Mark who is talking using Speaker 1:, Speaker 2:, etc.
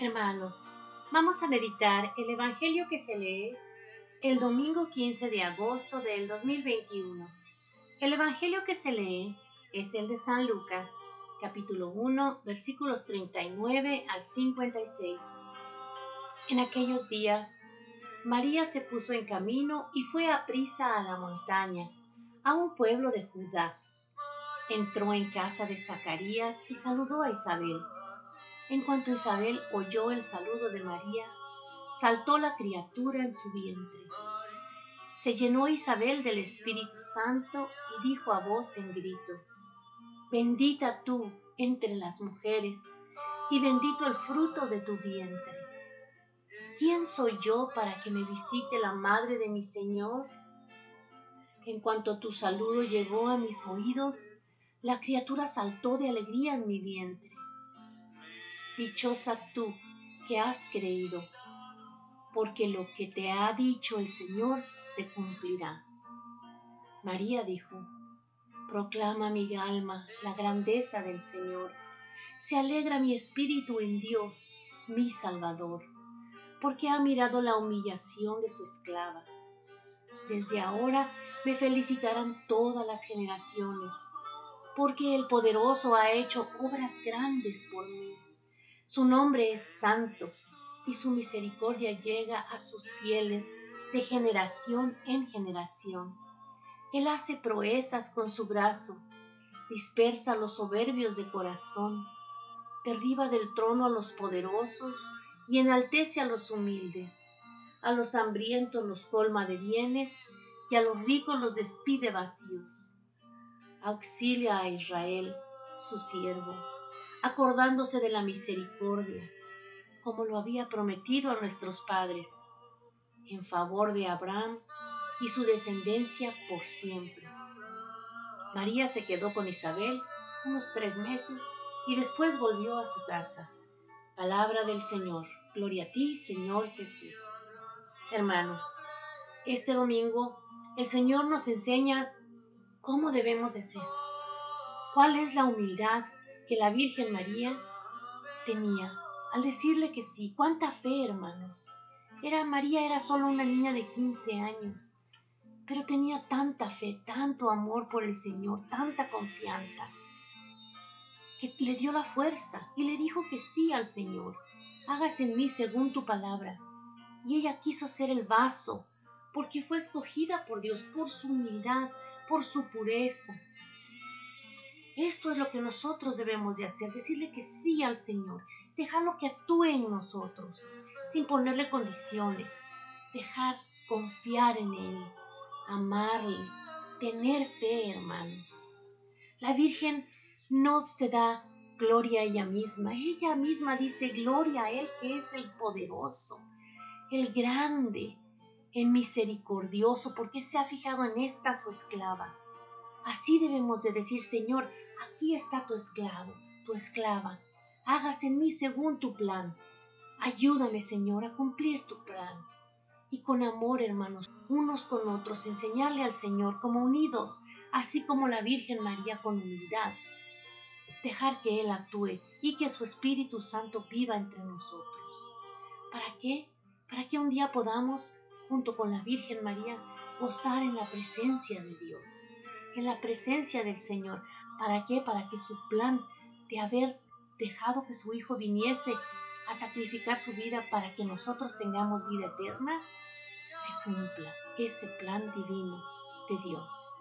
Speaker 1: Hermanos, vamos a meditar el Evangelio que se lee el domingo 15 de agosto del 2021. El Evangelio que se lee es el de San Lucas, capítulo 1, versículos 39 al 56. En aquellos días, María se puso en camino y fue a prisa a la montaña, a un pueblo de Judá. Entró en casa de Zacarías y saludó a Isabel. En cuanto Isabel oyó el saludo de María, saltó la criatura en su vientre. Se llenó Isabel del Espíritu Santo y dijo a voz en grito, Bendita tú entre las mujeres, y bendito el fruto de tu vientre. ¿Quién soy yo para que me visite la madre de mi Señor? En cuanto tu saludo llegó a mis oídos, la criatura saltó de alegría en mi vientre. Dichosa tú que has creído, porque lo que te ha dicho el Señor se cumplirá. María dijo, Proclama mi alma la grandeza del Señor. Se alegra mi espíritu en Dios, mi Salvador, porque ha mirado la humillación de su esclava. Desde ahora me felicitarán todas las generaciones, porque el poderoso ha hecho obras grandes por mí. Su nombre es santo y su misericordia llega a sus fieles de generación en generación. Él hace proezas con su brazo, dispersa los soberbios de corazón, derriba del trono a los poderosos y enaltece a los humildes. A los hambrientos los colma de bienes y a los ricos los despide vacíos. Auxilia a Israel, su siervo acordándose de la misericordia, como lo había prometido a nuestros padres, en favor de Abraham y su descendencia por siempre. María se quedó con Isabel unos tres meses y después volvió a su casa. Palabra del Señor. Gloria a ti, Señor Jesús. Hermanos, este domingo el Señor nos enseña cómo debemos de ser. ¿Cuál es la humildad que la Virgen María tenía al decirle que sí. Cuánta fe, hermanos. Era María era solo una niña de 15 años, pero tenía tanta fe, tanto amor por el Señor, tanta confianza, que le dio la fuerza y le dijo que sí al Señor. Hágase en mí según tu palabra. Y ella quiso ser el vaso, porque fue escogida por Dios por su humildad, por su pureza, esto es lo que nosotros debemos de hacer, decirle que sí al Señor, dejarlo que actúe en nosotros, sin ponerle condiciones, dejar confiar en Él, amarle, tener fe, hermanos. La Virgen no se da gloria a ella misma, ella misma dice gloria a Él que es el poderoso, el grande, el misericordioso, porque se ha fijado en esta su esclava. Así debemos de decir, Señor, aquí está tu esclavo, tu esclava. Hágase en mí según tu plan. Ayúdame, Señor, a cumplir tu plan. Y con amor, hermanos, unos con otros, enseñarle al Señor como unidos, así como la Virgen María con humildad. Dejar que Él actúe y que su Espíritu Santo viva entre nosotros. ¿Para qué? Para que un día podamos, junto con la Virgen María, gozar en la presencia de Dios, en la presencia del Señor, ¿Para qué? Para que su plan de haber dejado que su Hijo viniese a sacrificar su vida para que nosotros tengamos vida eterna, se cumpla ese plan divino de Dios.